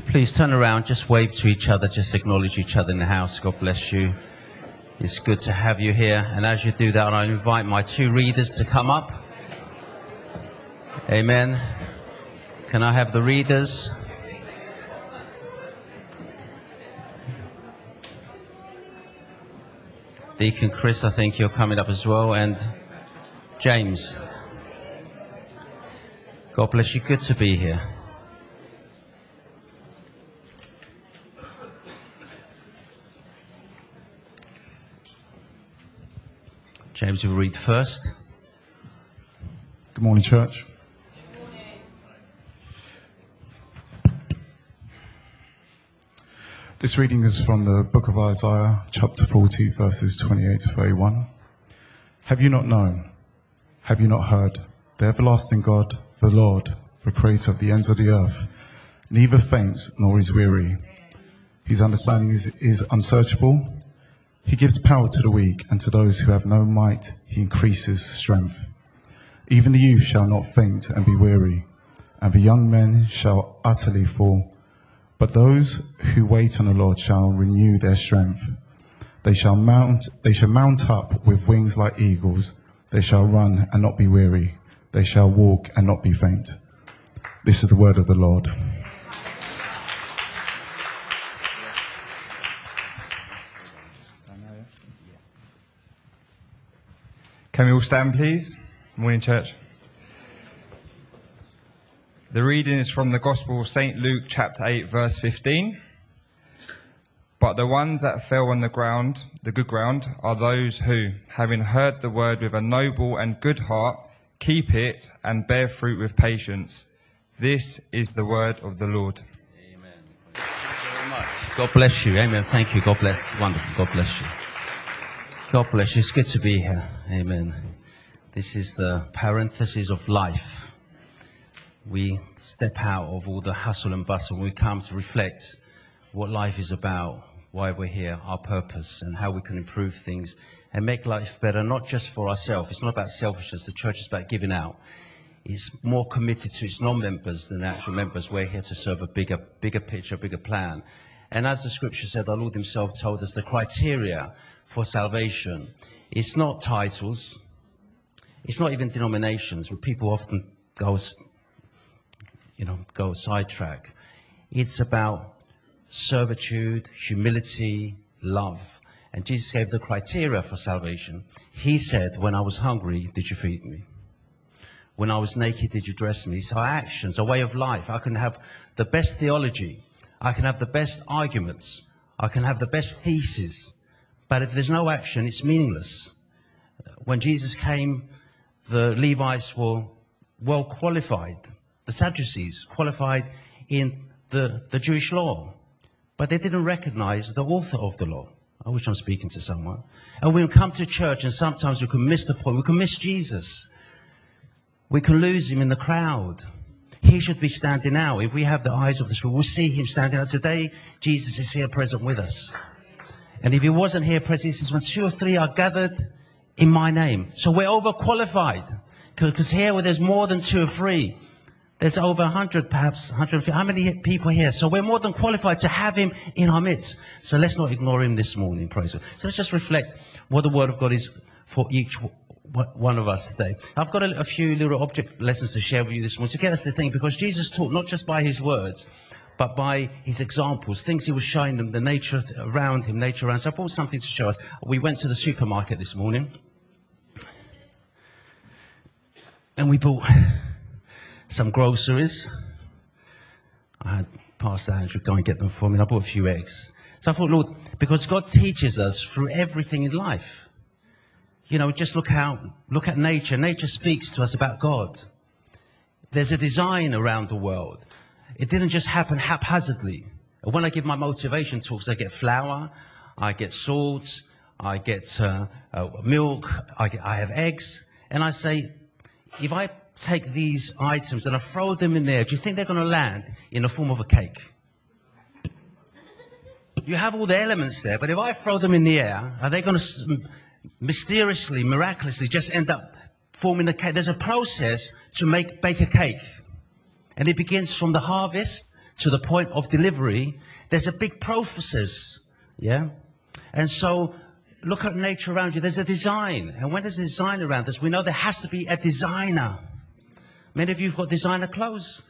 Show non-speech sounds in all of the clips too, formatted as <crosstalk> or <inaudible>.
Please turn around, just wave to each other, just acknowledge each other in the house. God bless you. It's good to have you here. And as you do that, I invite my two readers to come up. Amen. Can I have the readers? Deacon Chris, I think you're coming up as well, and James. God bless you. Good to be here. James will read first. Good morning, church. This reading is from the book of Isaiah, chapter 40, verses 28 to 31. Have you not known? Have you not heard? The everlasting God, the Lord, the creator of the ends of the earth, neither faints nor is weary. His understanding is, is unsearchable. He gives power to the weak, and to those who have no might, he increases strength. Even the youth shall not faint and be weary, and the young men shall utterly fall. But those who wait on the Lord shall renew their strength. They shall mount, they shall mount up with wings like eagles. They shall run and not be weary. They shall walk and not be faint. This is the word of the Lord. Can we all stand, please? Morning, church. The reading is from the Gospel of St. Luke, chapter 8, verse 15. But the ones that fell on the ground, the good ground, are those who, having heard the word with a noble and good heart, keep it and bear fruit with patience. This is the word of the Lord. Amen. Thank you very much. God bless you. Amen. Thank you. God bless. Wonderful. God bless you. God bless you. It's good to be here. Amen. This is the parenthesis of life. We step out of all the hustle and bustle. We come to reflect what life is about, why we're here, our purpose, and how we can improve things and make life better, not just for ourselves. It's not about selfishness. The church is about giving out. It's more committed to its non-members than actual members. We're here to serve a bigger, bigger picture, a bigger plan. And as the scripture said, our Lord himself told us the criteria for salvation. It's not titles. It's not even denominations where people often go, you know, go sidetrack. It's about servitude, humility, love. And Jesus gave the criteria for salvation. He said, when I was hungry, did you feed me? When I was naked, did you dress me? So our actions, a way of life. I can have the best theology. I can have the best arguments. I can have the best thesis. But if there's no action, it's meaningless. When Jesus came, the Levites were well qualified. The Sadducees qualified in the, the Jewish law. But they didn't recognize the author of the law. I wish I'm speaking to someone. And we come to church and sometimes we can miss the point. We can miss Jesus. We can lose him in the crowd. He should be standing out. If we have the eyes of the Spirit, we'll see him standing out. Today, Jesus is here present with us. And if he wasn't here present, he says, when two or three are gathered in my name. So we're overqualified. Because here where there's more than two or three, there's over 100, perhaps 150. How many people here? So we're more than qualified to have him in our midst. So let's not ignore him this morning, praise God. So let's just reflect what the word of God is for each one of us today. I've got a, a, few little object lessons to share with you this morning to get us to think because Jesus taught not just by his words, but by his examples, things he was showing them, the nature around him, nature around. So I brought something to show us. We went to the supermarket this morning and we bought <laughs> some groceries. I had Pastor Andrew go and get them for me and I bought a few eggs. So I thought, Lord, because God teaches us through everything in life. You know, just look out, look at nature. Nature speaks to us about God. There's a design around the world. It didn't just happen haphazardly. When I give my motivation talks, I get flour, I get salt, I get uh, uh, milk, I, get, I have eggs, and I say, if I take these items and I throw them in there, do you think they're going to land in the form of a cake? You have all the elements there, but if I throw them in the air, are they going to mysteriously, miraculously just end up forming a cake. There's a process to make bake a cake. And it begins from the harvest to the point of delivery, there's a big process. Yeah? And so look at nature around you. There's a design. And when there's a design around us, we know there has to be a designer. Many of you have got designer clothes.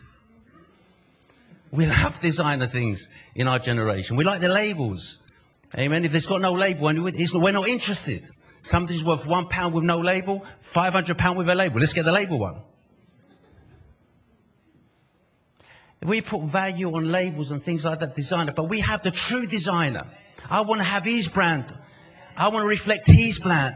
We love designer things in our generation. We like the labels. Amen. If there's got no label, we're not interested. Something's worth one pound with no label, 500 pound with a label. Let's get the label one. We put value on labels and things like that, designer, but we have the true designer. I want to have his brand. I want to reflect his brand,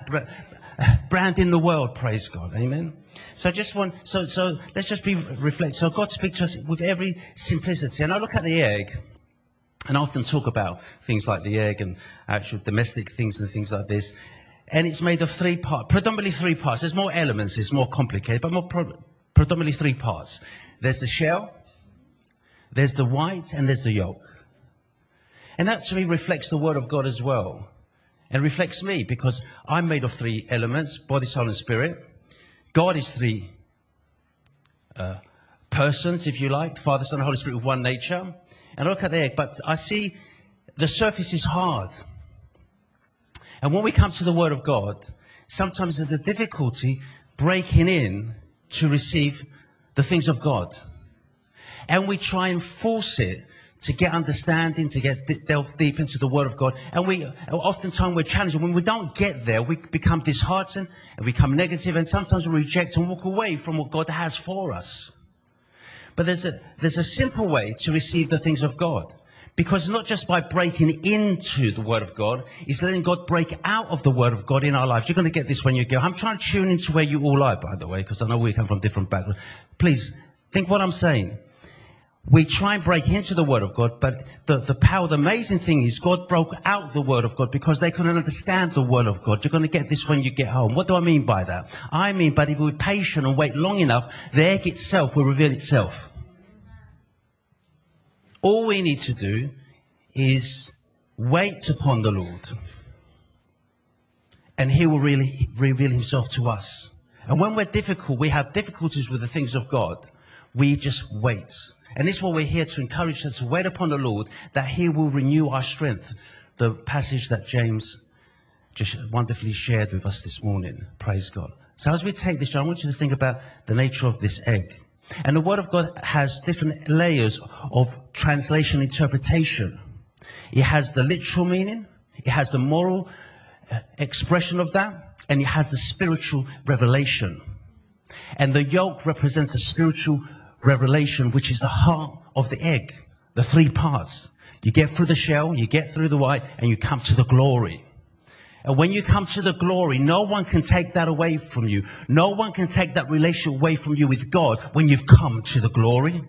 brand in the world. Praise God. Amen. So I just want, so, so let's just be reflect. So God speaks to us with every simplicity. And I look at the egg and I often talk about things like the egg and actual domestic things and things like this. And it's made of three parts, predominantly three parts. There's more elements, it's more complicated, but more pro- predominantly three parts. There's the shell, there's the white, and there's the yolk. And that actually reflects the Word of God as well. And reflects me because I'm made of three elements body, soul, and spirit. God is three uh, persons, if you like Father, Son, and Holy Spirit with one nature. And look at the egg, but I see the surface is hard. And when we come to the Word of God, sometimes there's the difficulty breaking in to receive the things of God. And we try and force it to get understanding, to get delve deep into the Word of God. And we, oftentimes we're challenged. When we don't get there, we become disheartened and become negative, and sometimes we reject and walk away from what God has for us. But there's a, there's a simple way to receive the things of God. Because not just by breaking into the Word of God, it's letting God break out of the Word of God in our lives. You're going to get this when you go. I'm trying to tune into where you all are, by the way, because I know we come from different backgrounds. Please think what I'm saying we try and break into the Word of God, but the, the power, the amazing thing is God broke out the Word of God because they couldn't understand the Word of God. You're going to get this when you get home. What do I mean by that? I mean, but if we're patient and wait long enough, the egg itself will reveal itself. All we need to do is wait upon the Lord. And He will really reveal Himself to us. And when we're difficult, we have difficulties with the things of God, we just wait. And this is what we're here to encourage us to wait upon the Lord that He will renew our strength. The passage that James just wonderfully shared with us this morning. Praise God. So as we take this, I want you to think about the nature of this egg. And the Word of God has different layers of translation interpretation. It has the literal meaning, it has the moral uh, expression of that, and it has the spiritual revelation. And the yolk represents the spiritual revelation, which is the heart of the egg, the three parts. You get through the shell, you get through the white, and you come to the glory. And when you come to the glory, no one can take that away from you. No one can take that relationship away from you with God when you've come to the glory.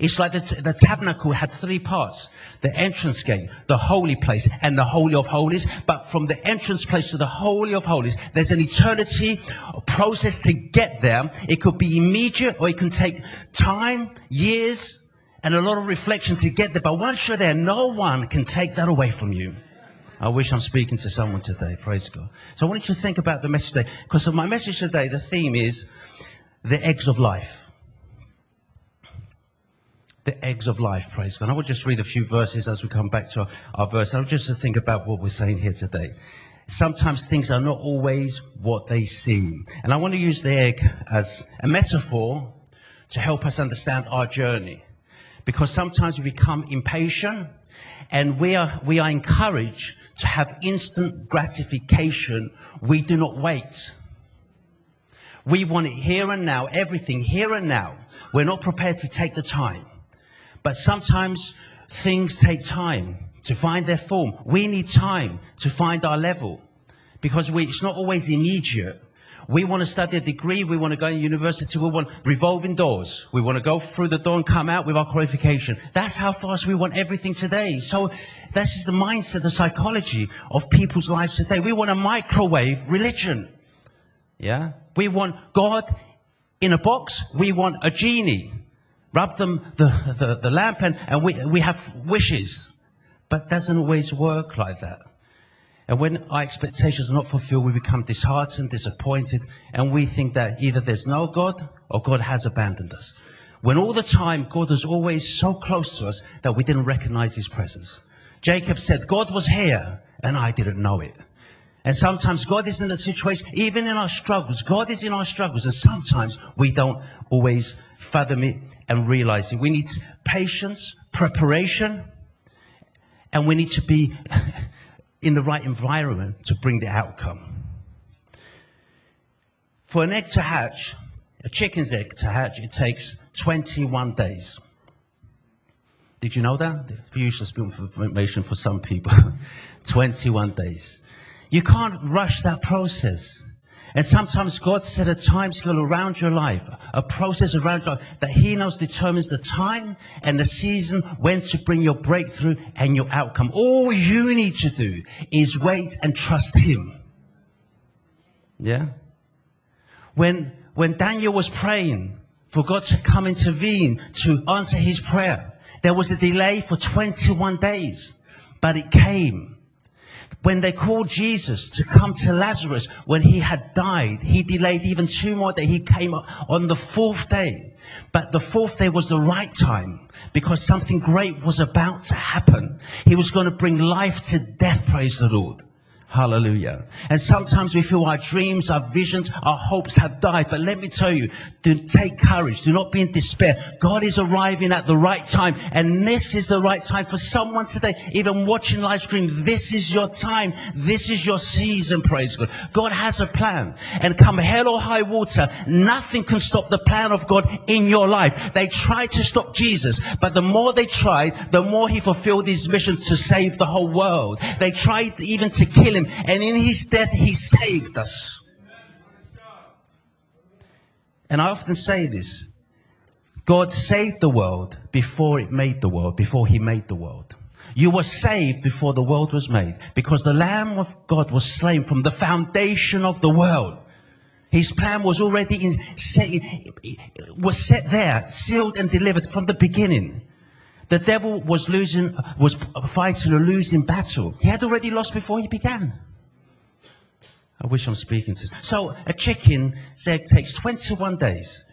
It's like the, the tabernacle had three parts. The entrance gate, the holy place, and the holy of holies. But from the entrance place to the holy of holies, there's an eternity process to get there. It could be immediate or it can take time, years, and a lot of reflection to get there. But once you're there, no one can take that away from you. I wish I'm speaking to someone today. Praise God. So I want you to think about the message today. Because of my message today, the theme is the eggs of life the eggs of life, praise God. I will just read a few verses as we come back to our, our verse. I will just think about what we're saying here today. Sometimes things are not always what they seem. And I want to use the egg as a metaphor to help us understand our journey. Because sometimes we become impatient and we are, we are encouraged to have instant gratification. We do not wait. We want it here and now, everything here and now. We're not prepared to take the time. But sometimes things take time to find their form. We need time to find our level because we, it's not always immediate. We want to study a degree. We want to go to university. We want revolving doors. We want to go through the door and come out with our qualification. That's how fast we want everything today. So this is the mindset, the psychology of people's lives today. We want a microwave religion. Yeah. We want God in a box. We want a genie rub them the, the, the lamp and, and we, we have wishes. But doesn't always work like that. And when our expectations are not fulfilled, we become disheartened, disappointed, and we think that either there's no God or God has abandoned us. When all the time God was always so close to us that we didn't recognize his presence. Jacob said, God was here and I didn't know it. And sometimes God is in the situation, even in our struggles, God is in our struggles, and sometimes we don't always fathom it and realize it. We need patience, preparation, and we need to be <laughs> in the right environment to bring the outcome. For an egg to hatch, a chicken's egg to hatch, it takes 21 days. Did you know that? Useless information for some people. <laughs> 21 days. You can't rush that process. And sometimes God set a time scale around your life, a process around God that He knows determines the time and the season when to bring your breakthrough and your outcome. All you need to do is wait and trust Him. Yeah? When, when Daniel was praying for God to come intervene to answer his prayer, there was a delay for 21 days, but it came. When they called Jesus to come to Lazarus when he had died, he delayed even two more days. He came on the fourth day. But the fourth day was the right time because something great was about to happen. He was going to bring life to death, praise the Lord. Hallelujah. And sometimes we feel our dreams, our visions, our hopes have died. But let me tell you, do take courage. Do not be in despair. God is arriving at the right time. And this is the right time for someone today, even watching live stream. This is your time. This is your season. Praise God. God has a plan. And come hell or high water, nothing can stop the plan of God in your life. They tried to stop Jesus, but the more they tried, the more he fulfilled his mission to save the whole world. They tried even to kill him him, and in his death, he saved us. And I often say this God saved the world before it made the world, before he made the world. You were saved before the world was made because the Lamb of God was slain from the foundation of the world. His plan was already in, set, was set there, sealed and delivered from the beginning. The devil was losing, was fighting a losing battle. He had already lost before he began. I wish I'm speaking to. So a chicken egg takes 21 days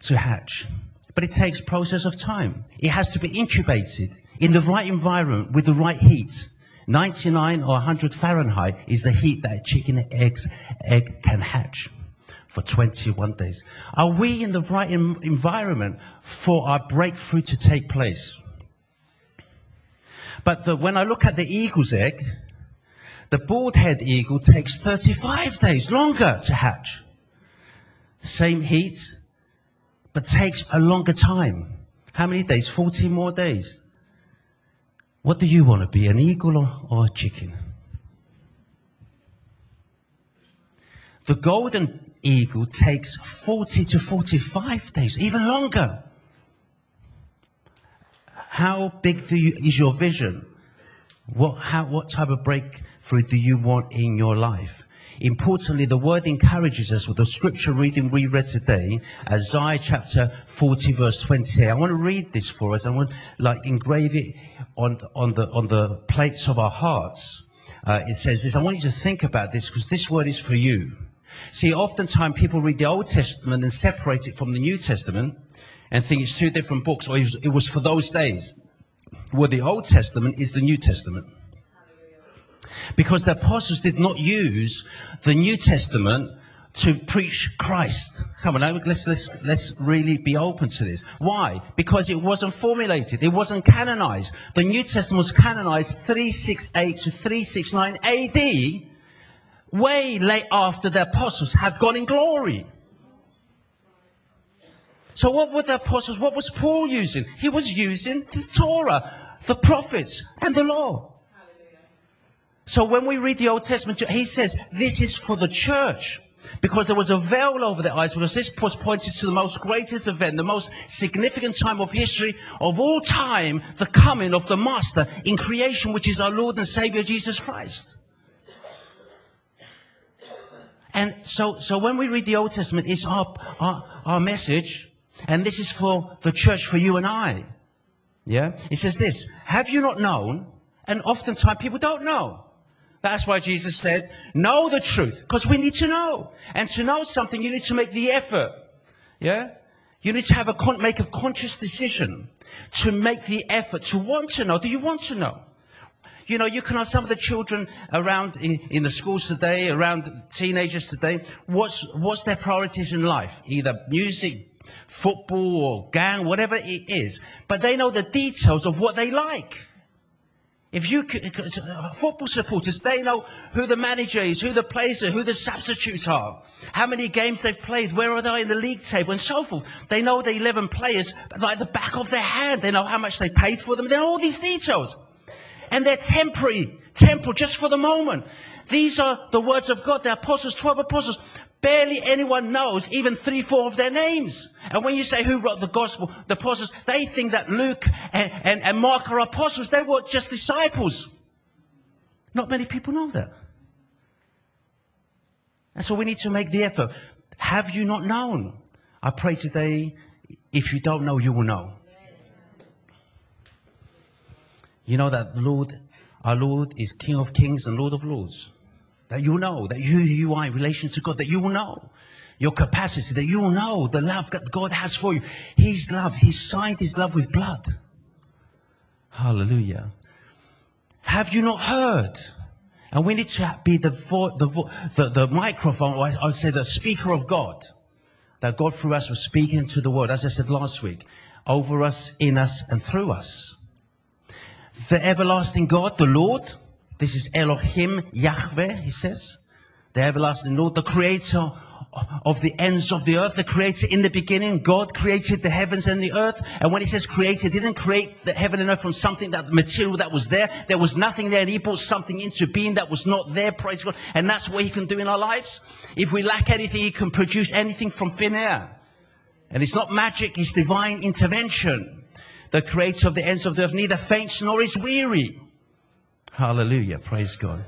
to hatch, but it takes process of time. It has to be incubated in the right environment with the right heat. 99 or 100 Fahrenheit is the heat that a chicken eggs, egg can hatch for 21 days. Are we in the right environment for our breakthrough to take place? But the, when I look at the eagle's egg, the bald head eagle takes 35 days longer to hatch. Same heat, but takes a longer time. How many days? 40 more days. What do you want to be, an eagle or, or a chicken? The golden eagle takes 40 to 45 days, even longer. How big you, is your vision? What, how, what type of breakthrough do you want in your life? Importantly, the word encourages us with the scripture reading we read today, Isaiah chapter 40 verse 28. I want to read this for us. I want like engrave it on, on the, on the plates of our hearts. Uh, it says this. I want you to think about this because this word is for you. See, oftentimes people read the Old Testament and separate it from the New Testament and think it's two different books or it was, for those days. Well, the Old Testament is the New Testament. Because the apostles did not use the New Testament to preach Christ. Come on, let's, let's, let's really be open to this. Why? Because it wasn't formulated. It wasn't canonized. The New Testament was canonized 368 to 369 AD way late after the apostles had gone in glory. So what were the apostles, what was Paul using? He was using the Torah, the prophets, and the law. So when we read the Old Testament, he says, this is for the church. Because there was a veil over their eyes, because this was pointed to the most greatest event, the most significant time of history of all time, the coming of the Master in creation, which is our Lord and Savior Jesus Christ. And so, so when we read the Old Testament, it's our, our, our message, and this is for the church, for you and I. Yeah? It says this, have you not known? And oftentimes people don't know. That's why Jesus said, know the truth, because we need to know. And to know something, you need to make the effort. Yeah? You need to have a con- make a conscious decision to make the effort to want to know. Do you want to know? You know, you can ask some of the children around in, in the schools today, around teenagers today, what's, what's their priorities in life? Either music, football, or gang, whatever it is. But they know the details of what they like. If you, uh, football supporters, they know who the manager is, who the players are, who the substitutes are, how many games they've played, where are they in the league table, and so forth. They know the 11 players like the back of their hand. They know how much they paid for them. They know all these details. And they're temporary, temporal, just for the moment. These are the words of God, the apostles, 12 apostles. Barely anyone knows even three, four of their names. And when you say who wrote the gospel, the apostles, they think that Luke and, and, and Mark are apostles. They were just disciples. Not many people know that. And so we need to make the effort. Have you not known? I pray today, if you don't know, you will know. You know that Lord, our Lord is King of kings and Lord of lords that you know, that you, you are in relation to God, that you will know your capacity, that you will know the love that God has for you. His love, He signed His love with blood. Hallelujah. Have you not heard? And we need to be the, vo- the, vo- the, the microphone, or I, I would say the speaker of God. That God through us was speaking to the world, as I said last week, over us, in us, and through us. The everlasting God, the Lord, this is Elohim Yahweh, he says. The everlasting Lord, the creator of the ends of the earth, the creator in the beginning. God created the heavens and the earth. And when he says created, he didn't create the heaven and earth from something that material that was there. There was nothing there and he brought something into being that was not there, praise God. And that's what he can do in our lives. If we lack anything, he can produce anything from thin air. And it's not magic, it's divine intervention. The creator of the ends of the earth neither faints nor is weary. Hallelujah. Praise God.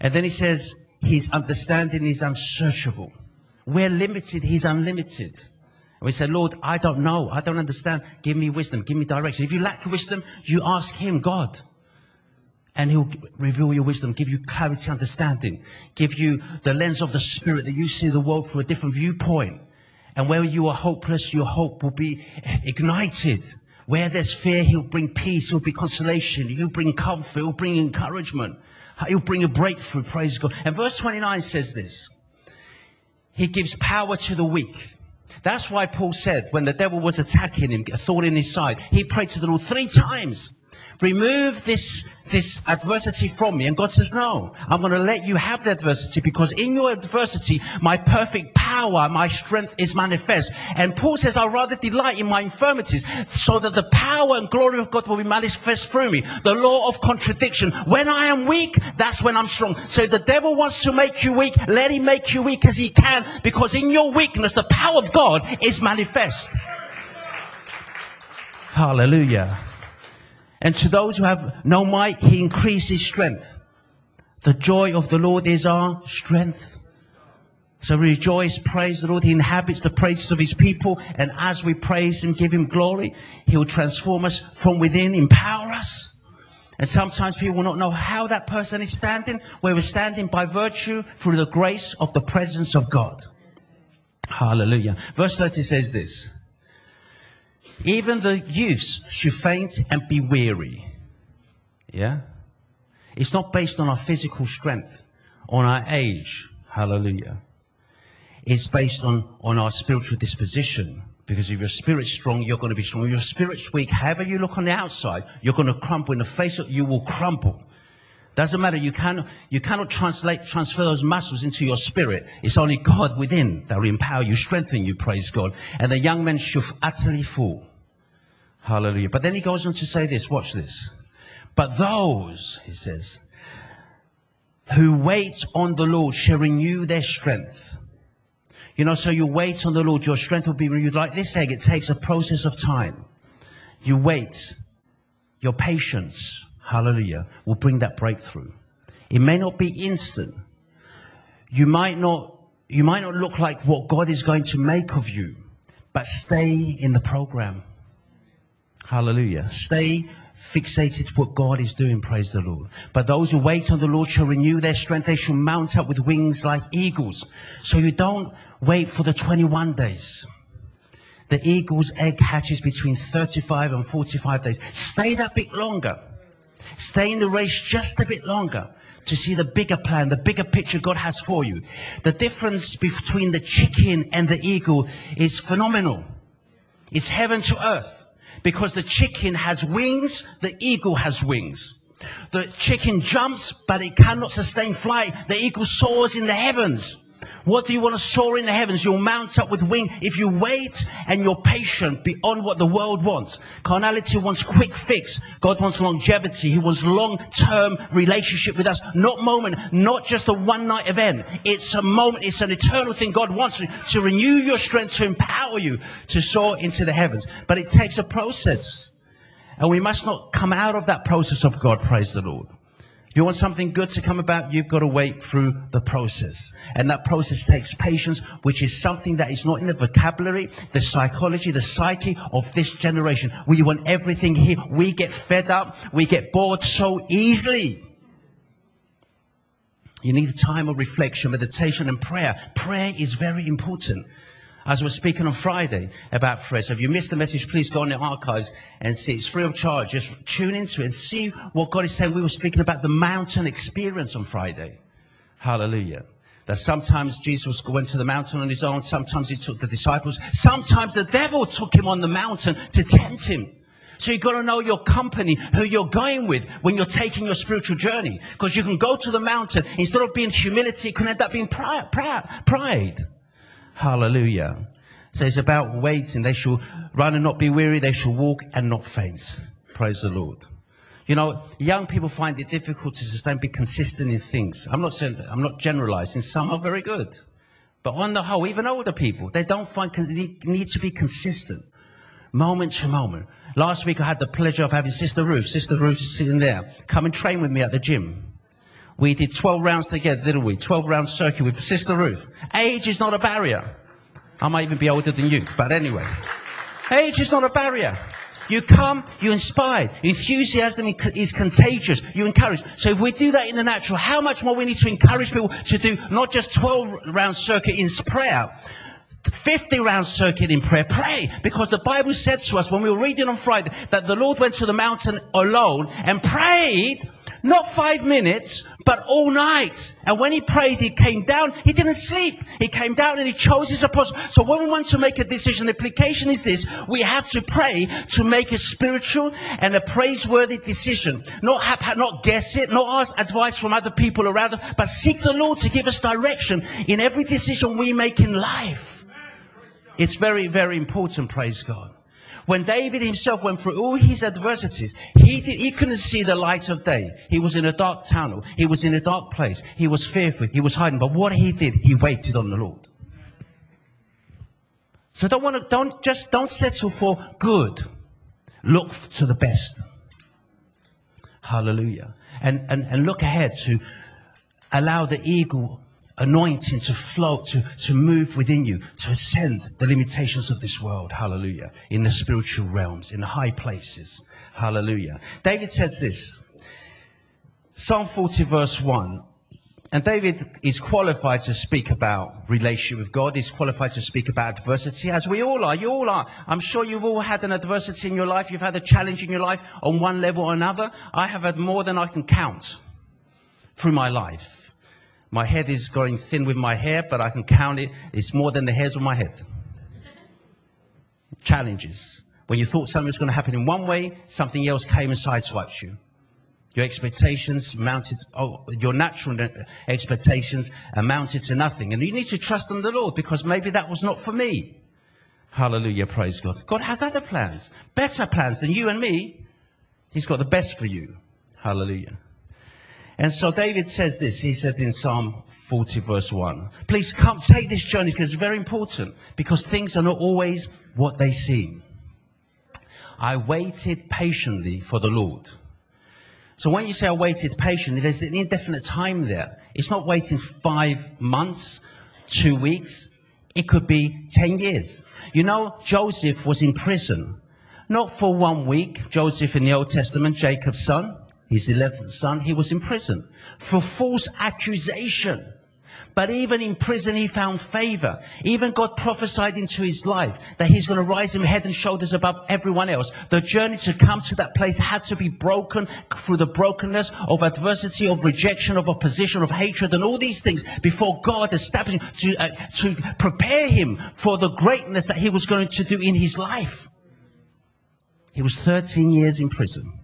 And then he says, his understanding is unsearchable. We're limited. He's unlimited. And we say, Lord, I don't know. I don't understand. Give me wisdom. Give me direction. If you lack wisdom, you ask him, God. And he'll reveal your wisdom, give you clarity, understanding, give you the lens of the spirit that you see the world through a different viewpoint. And where you are hopeless, your hope will be ignited. Where there's fear, he'll bring peace, he'll bring consolation, he'll bring comfort, he'll bring encouragement, he'll bring a breakthrough, praise God. And verse 29 says this. He gives power to the weak. That's why Paul said when the devil was attacking him, a thorn in his side, he prayed to the Lord three times. Remove this, this adversity from me. And God says, no, I'm going to let you have the adversity because in your adversity, my perfect power, my strength is manifest. And Paul says, I'd rather delight in my infirmities so that the power and glory of God will be manifest through me. The law of contradiction. When I am weak, that's when I'm strong. So the devil wants to make you weak, let him make you weak as he can because in your weakness, the power of God is manifest. Hallelujah. And to those who have no might, he increases strength. The joy of the Lord is our strength. So rejoice, praise the Lord. He inhabits the praises of his people. And as we praise him, give him glory, he'll transform us from within, empower us. And sometimes people will not know how that person is standing, where we're standing by virtue through the grace of the presence of God. Hallelujah. Verse 30 says this. Even the youths should faint and be weary. Yeah? It's not based on our physical strength, on our age. Hallelujah. It's based on, on our spiritual disposition. Because if your spirit's strong, you're going to be strong. If your spirit's weak, however you look on the outside, you're going to crumble. In the face of you will crumble. Doesn't matter. You cannot, you cannot translate, transfer those muscles into your spirit. It's only God within that will empower you, strengthen you, praise God. And the young men should utterly fall. Hallelujah. But then he goes on to say this, watch this. But those, he says, who wait on the Lord shall renew their strength. You know, so you wait on the Lord, your strength will be renewed. Like this egg, it takes a process of time. You wait. Your patience, hallelujah, will bring that breakthrough. It may not be instant. You might not, you might not look like what God is going to make of you, but stay in the program. Hallelujah. Stay fixated to what God is doing, praise the Lord. But those who wait on the Lord shall renew their strength. They shall mount up with wings like eagles. So you don't wait for the 21 days. The eagle's egg hatches between 35 and 45 days. Stay that bit longer. Stay in the race just a bit longer to see the bigger plan, the bigger picture God has for you. The difference between the chicken and the eagle is phenomenal. It's heaven to earth because the chicken has wings, the eagle has wings. The chicken jumps, but it cannot sustain flight. The eagle soars in the heavens. What do you want to soar in the heavens? You'll mount up with wing. If you wait and you're patient beyond what the world wants. Carnality wants quick fix. God wants longevity. He wants long-term relationship with us. Not moment, not just a one-night event. It's a moment. It's an eternal thing. God wants to, to renew your strength, to empower you to soar into the heavens. But it takes a process. And we must not come out of that process of God. Praise the Lord. You want something good to come about, you've got to wait through the process. And that process takes patience, which is something that is not in the vocabulary, the psychology, the psyche of this generation. We want everything here. We get fed up. We get bored so easily. You need a time of reflection, meditation, and prayer. Prayer is very important. As was speaking on Friday about prayer, so if you missed the message, please go on the archives and see. It's free of charge. Just tune into it and see what God is saying. We were speaking about the mountain experience on Friday. Hallelujah. That sometimes Jesus went to the mountain on his own. Sometimes he took the disciples. Sometimes the devil took him on the mountain to tempt him. So you've got to know your company, who you're going with when you're taking your spiritual journey. Because you can go to the mountain, instead of being humility, it can end up being pride. pride. Hallelujah. So it's about waiting. They shall run and not be weary. They shall walk and not faint. Praise the Lord. You know, young people find it difficult to sustain, be consistent in things. I'm not saying, I'm not generalizing. Some are very good. But on the whole, even older people, they don't find, need to be consistent. Moment to moment. Last week I had the pleasure of having Sister Ruth. Sister Ruth is sitting there. Come and train with me at the gym. We did 12 rounds together, didn't we? 12 round circuit with Sister Ruth. Age is not a barrier. I might even be older than you, but anyway. Age is not a barrier. You come, you inspire. Enthusiasm is contagious. You encourage. So if we do that in the natural, how much more we need to encourage people to do not just 12 round circuit in prayer, 50 round circuit in prayer. Pray. Because the Bible said to us when we were reading on Friday that the Lord went to the mountain alone and prayed not five minutes, but all night. And when he prayed, he came down. He didn't sleep. He came down and he chose his apostles. So when we want to make a decision, the application is this. We have to pray to make a spiritual and a praiseworthy decision. Not not guess it, not ask advice from other people around us, but seek the Lord to give us direction in every decision we make in life. It's very, very important, praise God. When David himself went through all his adversities, he, did, he couldn't see the light of day. He was in a dark tunnel. He was in a dark place. He was fearful. He was hiding. But what he did, he waited on the Lord. So don't want to, don't just, don't settle for good. Look to the best. Hallelujah. And, and, and look ahead to allow the eagle anointing to flow, to, to move within you, to ascend the limitations of this world. Hallelujah. In the spiritual realms, in the high places. Hallelujah. David says this. Psalm 40 verse 1. And David is qualified to speak about relationship with God. He's qualified to speak about adversity, as we all are. You all are. I'm sure you've all had an adversity in your life. You've had a challenge in your life on one level or another. I have had more than I can count through my life. My head is growing thin with my hair, but I can count it. It's more than the hairs on my head. Challenges. When you thought something was going to happen in one way, something else came and sideswiped you. Your expectations mounted, oh, your natural expectations amounted to nothing. And you need to trust in the Lord because maybe that was not for me. Hallelujah. Praise God. God has other plans, better plans than you and me. He's got the best for you. Hallelujah. And so David says this. He said in Psalm 40 verse 1, please come take this journey because it's very important because things are not always what they seem. I waited patiently for the Lord. So when you say I waited patiently, there's an indefinite time there. It's not waiting five months, two weeks. It could be 10 years. You know, Joseph was in prison. Not for one week. Joseph in the Old Testament, Jacob's son his 11th son, he was in prison for false accusation. But even in prison, he found favor. Even God prophesied into his life that he's going to rise him head and shoulders above everyone else. The journey to come to that place had to be broken through the brokenness of adversity, of rejection, of opposition, of hatred, and all these things before God established to, uh, to prepare him for the greatness that he was going to do in his life. He was 13 years in prison.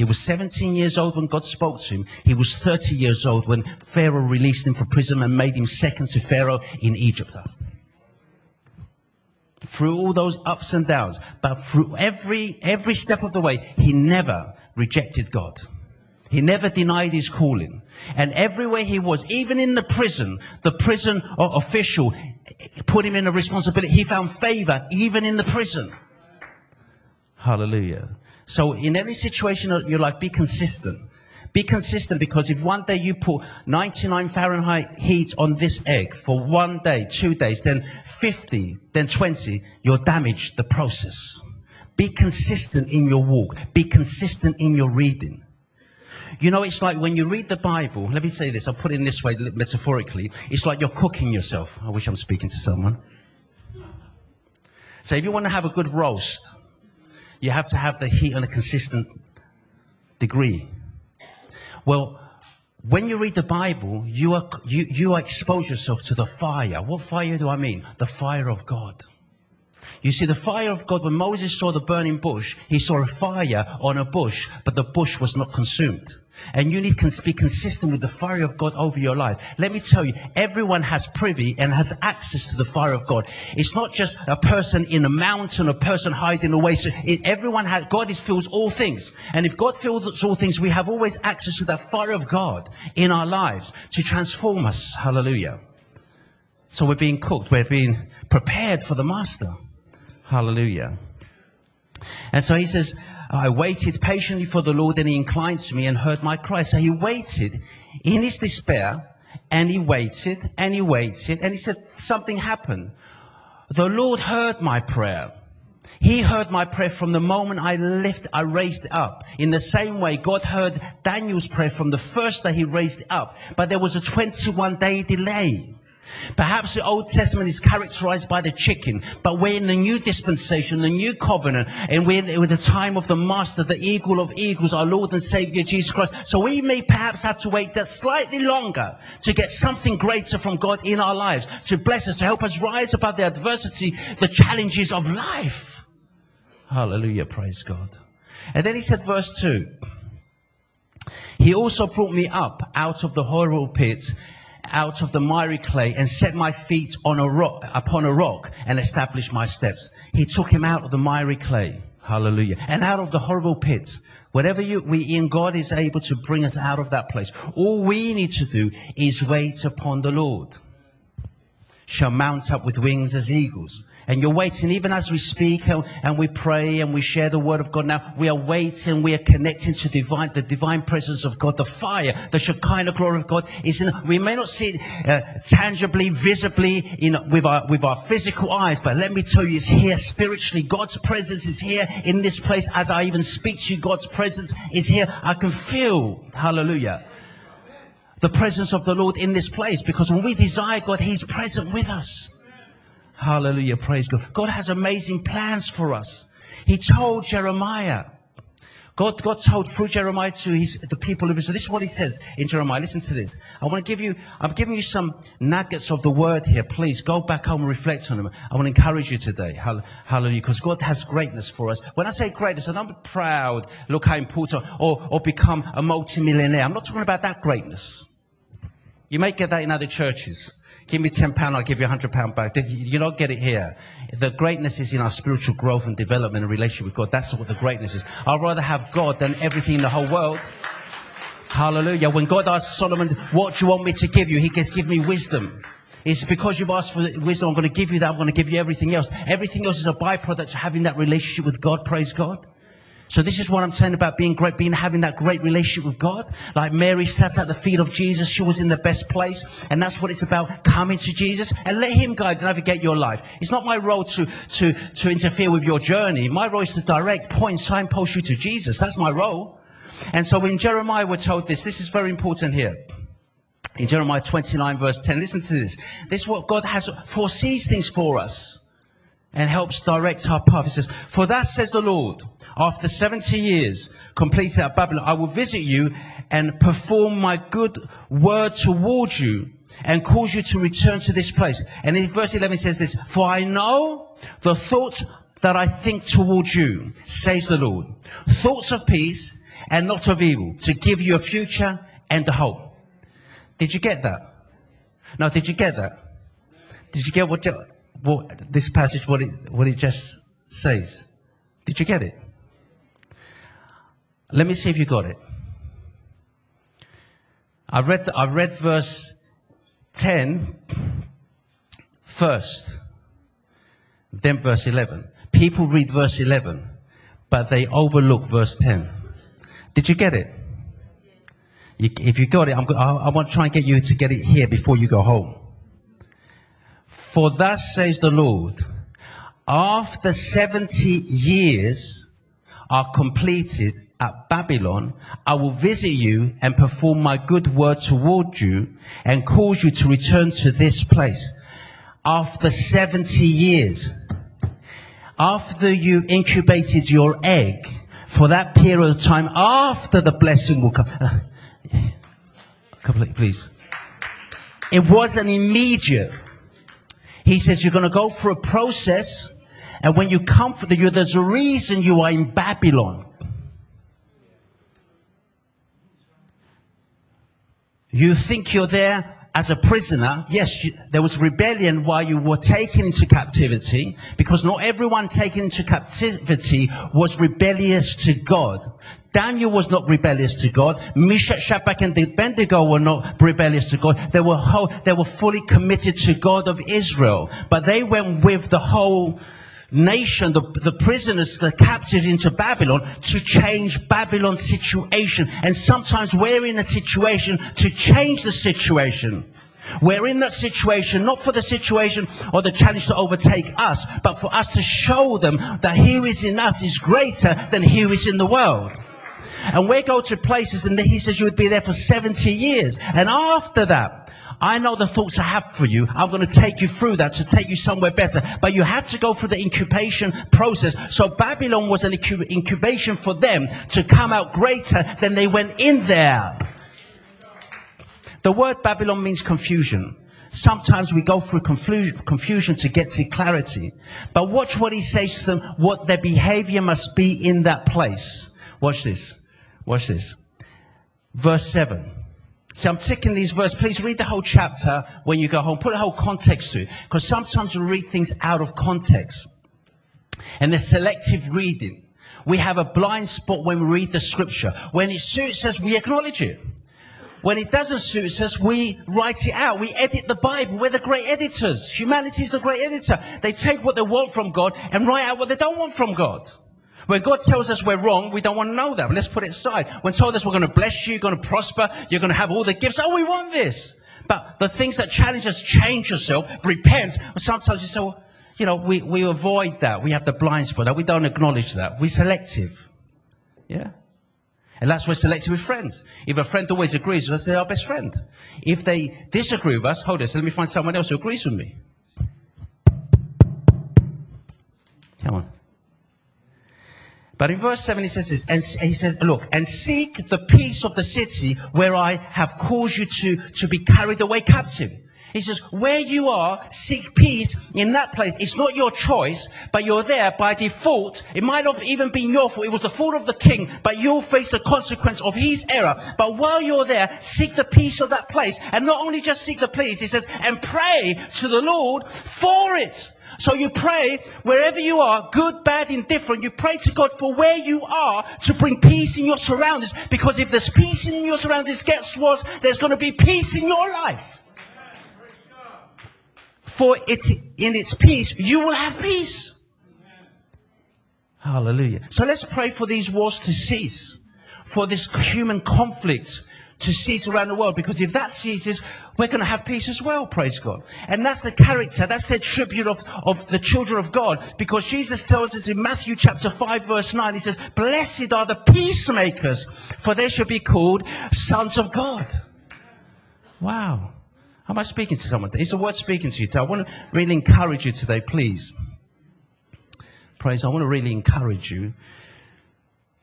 He was 17 years old when God spoke to him. He was 30 years old when Pharaoh released him from prison and made him second to Pharaoh in Egypt. Through all those ups and downs, but through every, every step of the way, he never rejected God. He never denied his calling. And everywhere he was, even in the prison, the prison official put him in a responsibility. He found favor even in the prison. Hallelujah. So in any situation of your life, be consistent. Be consistent because if one day you put 99 Fahrenheit heat on this egg for one day, two days, then 50, then 20, you're damaged the process. Be consistent in your walk. Be consistent in your reading. You know, it's like when you read the Bible, let me say this, I'll put it in this way metaphorically. It's like you're cooking yourself. I wish I'm speaking to someone. So if you want to have a good roast, you have to have the heat on a consistent degree. Well, when you read the Bible, you are, you, you expose yourself to the fire. What fire do I mean? The fire of God. You see, the fire of God, when Moses saw the burning bush, he saw a fire on a bush, but the bush was not consumed. And you need to be consistent with the fire of God over your life. Let me tell you, everyone has privy and has access to the fire of God. It's not just a person in a mountain, a person hiding away. So it, everyone has, God is fills all things. And if God fills all things, we have always access to that fire of God in our lives to transform us. Hallelujah. So we're being cooked. We're being prepared for the master. Hallelujah. And so he says, I waited patiently for the Lord and he inclined to me and heard my cry. So he waited in his despair and he waited and he waited and he said something happened. The Lord heard my prayer. He heard my prayer from the moment I lift, I raised it up. In the same way, God heard Daniel's prayer from the first day he raised it up. But there was a 21 day delay. Perhaps the Old Testament is characterized by the chicken, but we're in the new dispensation, the new covenant, and we're in the time of the Master, the eagle of eagles, our Lord and Savior Jesus Christ. So we may perhaps have to wait just slightly longer to get something greater from God in our lives, to bless us, to help us rise above the adversity, the challenges of life. Hallelujah, praise God. And then he said, verse 2. He also brought me up out of the horrible pit out of the miry clay and set my feet on a rock, upon a rock and established my steps. He took him out of the miry clay. Hallelujah. And out of the horrible pits. Whatever you, we in God is able to bring us out of that place. All we need to do is wait upon the Lord. Shall mount up with wings as eagles. And you're waiting, even as we speak and, and, we pray and we share the word of God now, we are waiting, we are connecting to divine, the divine presence of God, the fire, the Shekinah glory of God is in, we may not see it uh, tangibly, visibly in, with our, with our physical eyes, but let me tell you, it's here spiritually. God's presence is here in this place. As I even speak to you, God's presence is here. I can feel, hallelujah, the presence of the Lord in this place because when we desire God, He's present with us. Hallelujah. Praise God. God has amazing plans for us. He told Jeremiah. God, God told through Jeremiah to his, the people of Israel. This is what he says in Jeremiah. Listen to this. I want to give you, I'm giving you some nuggets of the word here. Please go back home and reflect on them. I want to encourage you today. Hallelujah. Because God has greatness for us. When I say greatness, I'm not proud, look how important, or, or become a multimillionaire. I'm not talking about that greatness. You may get that in other churches. Give me 10 pound, I'll give you a 100 pound back. You don't get it here. The greatness is in our spiritual growth and development and relationship with God. That's what the greatness is. I'd rather have God than everything in the whole world. Hallelujah. When God asked Solomon, what do you want me to give you? He says, give me wisdom. It's because you've asked for wisdom. I'm going to give you that. I'm going to give you everything else. Everything else is a byproduct of having that relationship with God. Praise God. So this is what I'm saying about being great, being having that great relationship with God. Like Mary sat at the feet of Jesus. She was in the best place. And that's what it's about. Coming to Jesus and let him guide, navigate your life. It's not my role to, to, to interfere with your journey. My role is to direct, point, signpost you to Jesus. That's my role. And so when Jeremiah were told this, this is very important here. in Jeremiah 29 verse 10. Listen to this. This is what God has foresees things for us and helps direct our path. He says, For that says the Lord, after 70 years completed at Babylon, I will visit you and perform my good word towards you and cause you to return to this place. And in verse 11 says this, For I know the thoughts that I think towards you, says the Lord. Thoughts of peace and not of evil, to give you a future and a hope. Did you get that? Now, did you get that? Did you get what, what this passage, what it, what it just says? Did you get it? Let me see if you got it. I read, I read verse 10 first, then verse 11. People read verse 11, but they overlook verse 10. Did you get it? You, if you got it, I'm, I, I want to try and get you to get it here before you go home. For thus says the Lord, after 70 years are completed at Babylon, I will visit you and perform my good word toward you and cause you to return to this place. After 70 years, after you incubated your egg, for that period of time after the blessing will come. Uh, complete, please. It wasn't immediate. He says you're going to go through a process, and when you come for the, you, there's a reason you are in Babylon. You think you're there as a prisoner. Yes, you, there was rebellion while you were taken into captivity, because not everyone taken into captivity was rebellious to God. Daniel was not rebellious to God. Meshach, Shadrach, and Abednego were not rebellious to God. They were whole, they were fully committed to God of Israel. But they went with the whole nation, the, the prisoners, the captives into Babylon to change Babylon's situation. And sometimes we're in a situation to change the situation. We're in that situation not for the situation or the challenge to overtake us, but for us to show them that he who is in us is greater than he who is in the world. And we go to places and he says you would be there for 70 years. And after that, I know the thoughts I have for you. I'm going to take you through that to take you somewhere better. But you have to go through the incubation process. So Babylon was an incubation for them to come out greater than they went in there. The word Babylon means confusion. Sometimes we go through confusion to get to clarity. But watch what he says to them, what their behavior must be in that place. Watch this. Watch this. Verse 7. See, I'm taking these verses. Please read the whole chapter when you go home. Put the whole context to it. Because sometimes we read things out of context. And there's selective reading. We have a blind spot when we read the scripture. When it suits us, we acknowledge it. When it doesn't suit us, we write it out. We edit the Bible. We're the great editors. Humanity is the great editor. They take what they want from God and write out what they don't want from God. When God tells us we're wrong, we don't want to know that. Let's put it aside. When told us we're going to bless you, going to prosper, you're going to have all the gifts. Oh, we want this. But the things that challenge us, change yourself, repent. Sometimes you say, well, you know, we, we avoid that. We have the blind spot. That we don't acknowledge that. We're selective. Yeah. And that's why we're selective with friends. If a friend always agrees with us, they're our best friend. If they disagree with us, hold on, let me find someone else who agrees with me. Come on. But in verse 7 he says this, and he says, look, and seek the peace of the city where I have caused you to, to be carried away captive. He says, where you are, seek peace in that place. It's not your choice, but you're there by default. It might not even been your fault. It was the fault of the king, but you'll face the consequence of his error. But while you're there, seek the peace of that place. And not only just seek the peace, he says, and pray to the Lord for it. So you pray wherever you are, good, bad, indifferent, you pray to God for where you are to bring peace in your surroundings. Because if there's peace in your surroundings, guess what? There's going to be peace in your life. For it's in its peace, you will have peace. Hallelujah. So let's pray for these wars to cease, for this human conflict to cease around the world because if that ceases, we're going to have peace as well, praise God. And that's the character, that's the tribute of, of the children of God because Jesus tells us in Matthew chapter 5 verse 9, he says, blessed are the peacemakers for they shall be called sons of God. Wow. Am I speaking to someone? Is the word speaking to you today? I want to really encourage you today, please. Praise. I want to really encourage you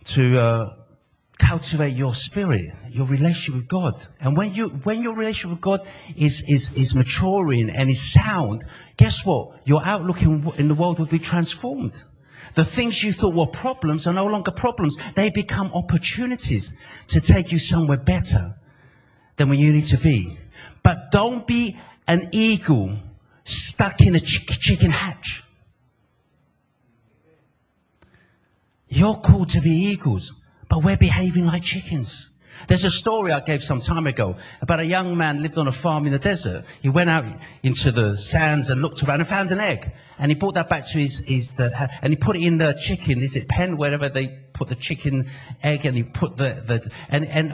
to uh, cultivate your spirit, your relationship with God. And when you, when your relationship with God is, is, is maturing and is sound, guess what? Your outlook in, in the world will be transformed. The things you thought were problems are no longer problems. They become opportunities to take you somewhere better than where you need to be. But don't be an eagle stuck in a chick- chicken hatch. You're called to be eagles, but we're behaving like chickens. There's a story I gave some time ago about a young man lived on a farm in the desert. He went out into the sands and looked around and found an egg. And he brought that back to his, his the, and he put it in the chicken, is it pen, wherever they put the chicken egg and he put the, the and, and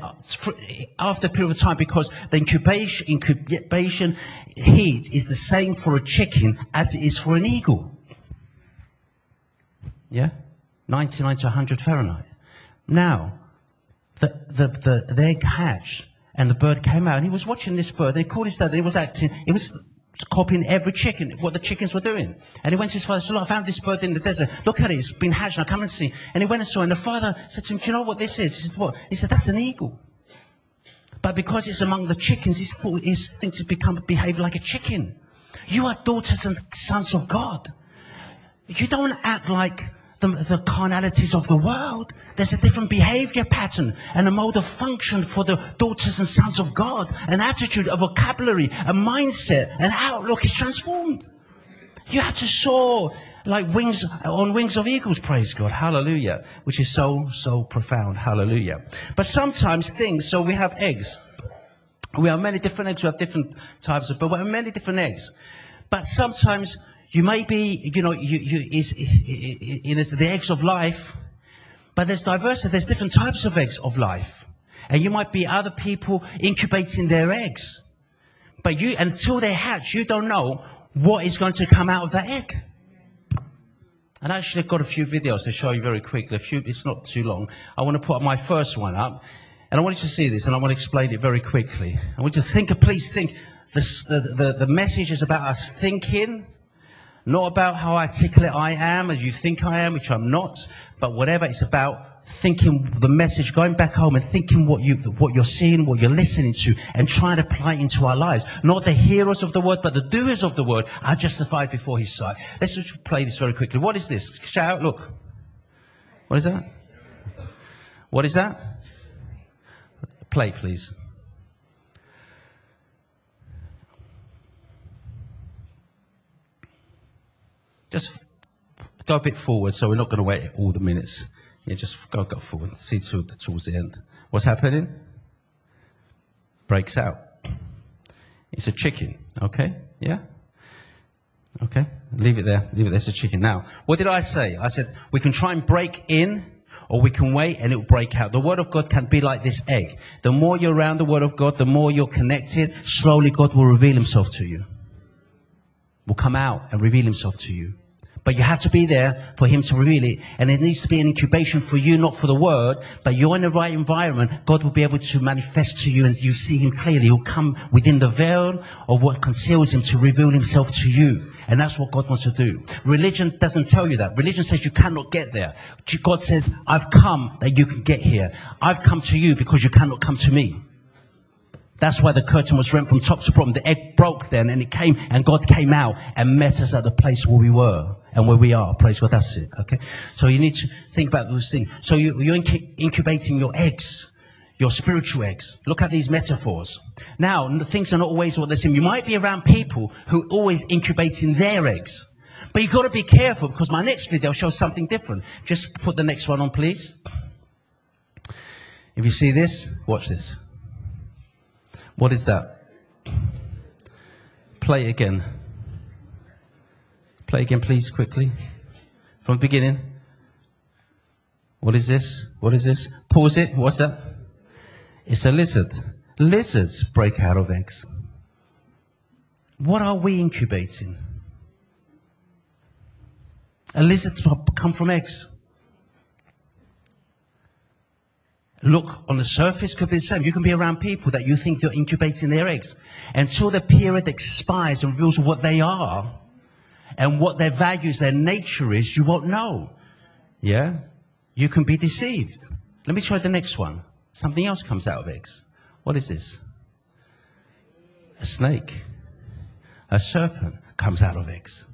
after a period of time, because the incubation, incubation heat is the same for a chicken as it is for an eagle. Yeah? 99 to 100 Fahrenheit. Now, the, the, the, the egg hatched and the bird came out and he was watching this bird. They called his dad. He was acting, he was copying every chicken, what the chickens were doing. And he went to his father, and said, look, I found this bird in the desert. Look at it. It's been hatched. Now come and see. And he went and saw. And the father said to him, do you know what this is? He said, what? He said, that's an eagle. But because it's among the chickens, he thought, he thinks it become, behave like a chicken. You are daughters and sons of God. You don't act like the, the carnalities of the world. There's a different behavior pattern and a mode of function for the daughters and sons of God. An attitude, a vocabulary, a mindset, an outlook is transformed. You have to soar like wings on wings of eagles, praise God. Hallelujah. Which is so, so profound. Hallelujah. But sometimes things, so we have eggs. We have many different eggs. We have different types of, but we have many different eggs. But sometimes you may be, you know, you, you, is, in the eggs of life, but there's diversity. There's different types of eggs of life. And you might be other people incubating their eggs. But you, until they hatch, you don't know what is going to come out of that egg. And actually I actually got a few videos to show you very quickly. A few, it's not too long. I want to put my first one up. And I want you to see this and I want to explain it very quickly. I want you to think, please think, the, the, the message is about us thinking not about how articulate I am, as you think I am, which I'm not, but whatever. It's about thinking the message, going back home and thinking what you, what you're seeing, what you're listening to, and trying to apply it into our lives. Not the hearers of the word, but the doers of the word are justified before his sight. Let's just play this very quickly. What is this? Shout out, look. What is that? What is that? Play, please. Just go a bit forward, so we're not going to wait all the minutes. Yeah, just go, go forward. See to, towards the end. What's happening? Breaks out. It's a chicken. Okay? Yeah? Okay? Leave it there. Leave it there. It's a chicken. Now, what did I say? I said we can try and break in or we can wait and it will break out. The Word of God can be like this egg. The more you're around the Word of God, the more you're connected, slowly God will reveal Himself to you. Will come out and reveal Himself to you. But you have to be there for him to reveal it. And it needs to be an incubation for you, not for the word. But you're in the right environment. God will be able to manifest to you and you see him clearly. He'll come within the veil of what conceals him to reveal himself to you. And that's what God wants to do. Religion doesn't tell you that. Religion says you cannot get there. God says, I've come that you can get here. I've come to you because you cannot come to me. That's why the curtain was rent from top to bottom. The egg broke then and it came and God came out and met us at the place where we were and where we are. Praise God. That's it. Okay. So you need to think about those things. So you, you're incubating your eggs, your spiritual eggs. Look at these metaphors. Now, things are not always what they seem. You might be around people who are always incubating their eggs. But you've got to be careful because my next video shows something different. Just put the next one on, please. If you see this, watch this. What is that? Play it again. Play again, please, quickly. From the beginning. What is this? What is this? Pause it. What's that? It's a lizard. Lizards break out of eggs. What are we incubating? A lizard come from eggs. look on the surface could be the same. You can be around people that you think you're incubating their eggs. Until the period expires and reveals what they are and what their values, their nature is, you won't know. Yeah? You can be deceived. Let me try the next one. Something else comes out of eggs. What is this? A snake. A serpent comes out of eggs.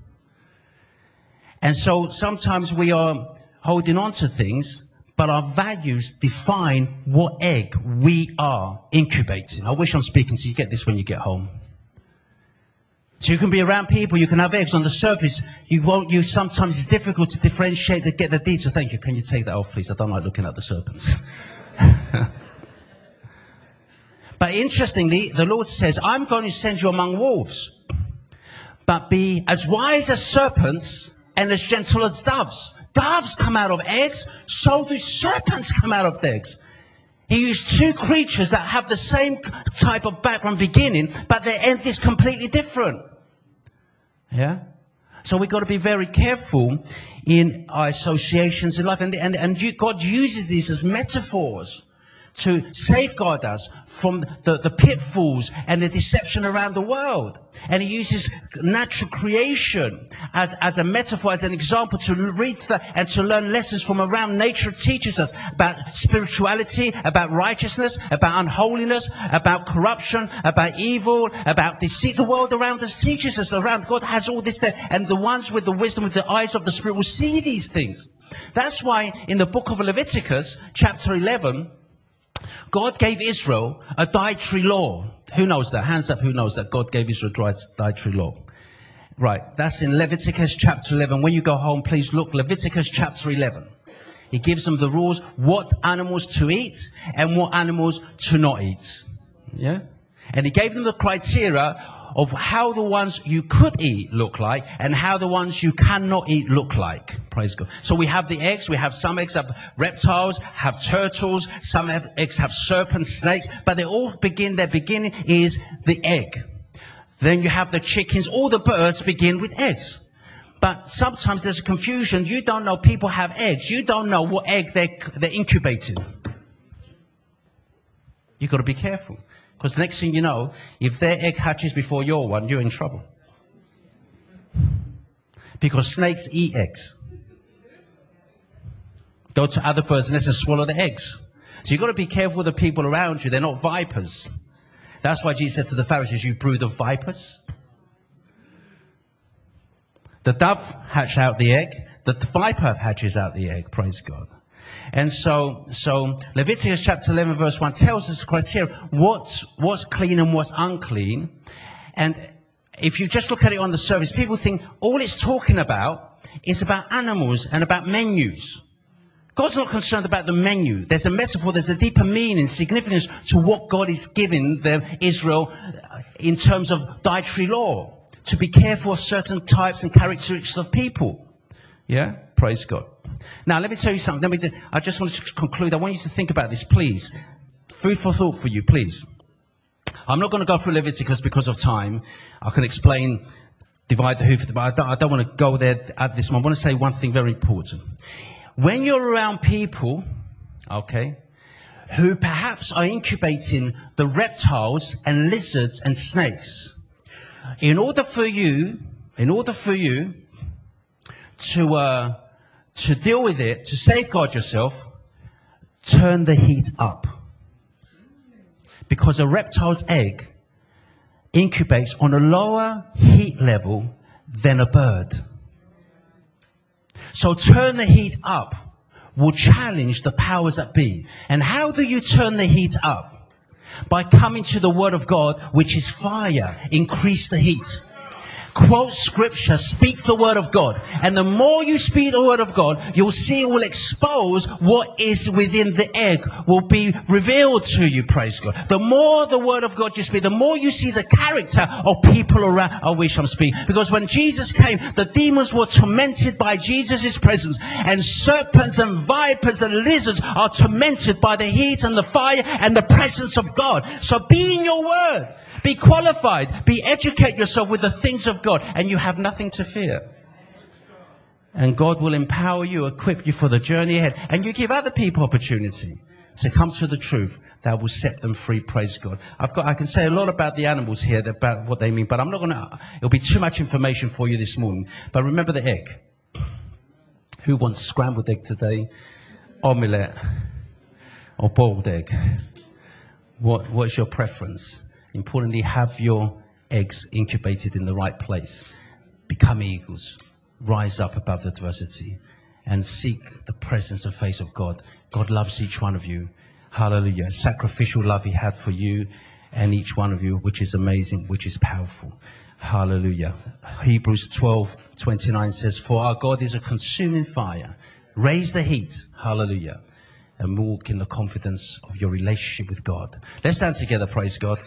And so sometimes we are holding on to things, but our values define what egg we are incubating. I wish I'm speaking to you. Get this when you get home. So you can be around people, you can have eggs on the surface. You won't, sometimes it's difficult to differentiate to get the details. Thank you. Can you take that off, please? I don't like looking at the serpents. <laughs> but interestingly, the Lord says, I'm going to send you among wolves, but be as wise as serpents and as gentle as doves. Doves come out of eggs, so do serpents come out of eggs. He used two creatures that have the same type of background beginning, but their end is completely different. Yeah? So we've got to be very careful in our associations in life. And, and, and God uses these as metaphors to safeguard us from the, the pitfalls and the deception around the world. And he uses natural creation as, as a metaphor, as an example to read the, and to learn lessons from around nature. Teaches us about spirituality, about righteousness, about unholiness, about corruption, about evil, about deceit. The world around us teaches us around. God has all this there. And the ones with the wisdom, with the eyes of the Spirit will see these things. That's why in the book of Leviticus, chapter 11, God gave Israel a dietary law. Who knows that? Hands up who knows that God gave Israel a dietary law. Right, that's in Leviticus chapter 11. When you go home, please look Leviticus chapter 11. He gives them the rules, what animals to eat and what animals to not eat. Yeah? And he gave them the criteria of how the ones you could eat look like and how the ones you cannot eat look like. Praise God. So we have the eggs. We have some eggs have reptiles, have turtles. Some have eggs have serpents, snakes, but they all begin, their beginning is the egg. Then you have the chickens. All the birds begin with eggs. But sometimes there's a confusion. You don't know people have eggs. You don't know what egg they're, they're incubating. You've got to be careful. Because next thing you know, if their egg hatches before your one, you're in trouble. Because snakes eat eggs. Go to other person and swallow the eggs. So you've got to be careful with the people around you. They're not vipers. That's why Jesus said to the Pharisees, you brood of vipers. The dove hatched out the egg. The viper hatches out the egg. Praise God. And so, so Leviticus chapter 11 verse 1 tells us criteria, what's, what's clean and what's unclean. And if you just look at it on the surface, people think all it's talking about is about animals and about menus. God's not concerned about the menu. There's a metaphor, there's a deeper meaning, significance to what God is giving them, Israel, uh, in terms of dietary law. To be careful of certain types and characteristics of people. Yeah? Praise God. Now, let me tell you something. Let me I just want to conclude. I want you to think about this, please. Food for thought for you, please. I'm not going to go through Leviticus because of time. I can explain, divide the hoof, but I don't, I don't want to go there at this moment. I want to say one thing very important. When you're around people, okay, who perhaps are incubating the reptiles and lizards and snakes, in order for you, in order for you to, uh, to deal with it, to safeguard yourself, turn the heat up. Because a reptile's egg incubates on a lower heat level than a bird. So turn the heat up will challenge the powers that be. And how do you turn the heat up? By coming to the word of God, which is fire. Increase the heat quote scripture, speak the word of God. And the more you speak the word of God, you'll see it will expose what is within the egg will be revealed to you, praise God. The more the word of God you speak, the more you see the character of people around. I wish I'm speaking. Because when Jesus came, the demons were tormented by Jesus' presence. And serpents and vipers and lizards are tormented by the heat and the fire and the presence of God. So be in your word. Be qualified. Be educate yourself with the things of God and you have nothing to fear. And God will empower you, equip you for the journey ahead. And you give other people opportunity to come to the truth that will set them free. Praise God. I've got, I can say a lot about the animals here, about what they mean, but I'm not going to, it'll be too much information for you this morning. But remember the egg. Who wants scrambled egg today? Omelette or boiled egg? What, what's your preference? Importantly, have your eggs incubated in the right place. Become eagles. Rise up above the adversity and seek the presence and face of God. God loves each one of you. Hallelujah. Sacrificial love he had for you and each one of you, which is amazing, which is powerful. Hallelujah. Hebrews 12, 29 says, For our God is a consuming fire. Raise the heat. Hallelujah. And walk in the confidence of your relationship with God. Let's stand together. Praise God.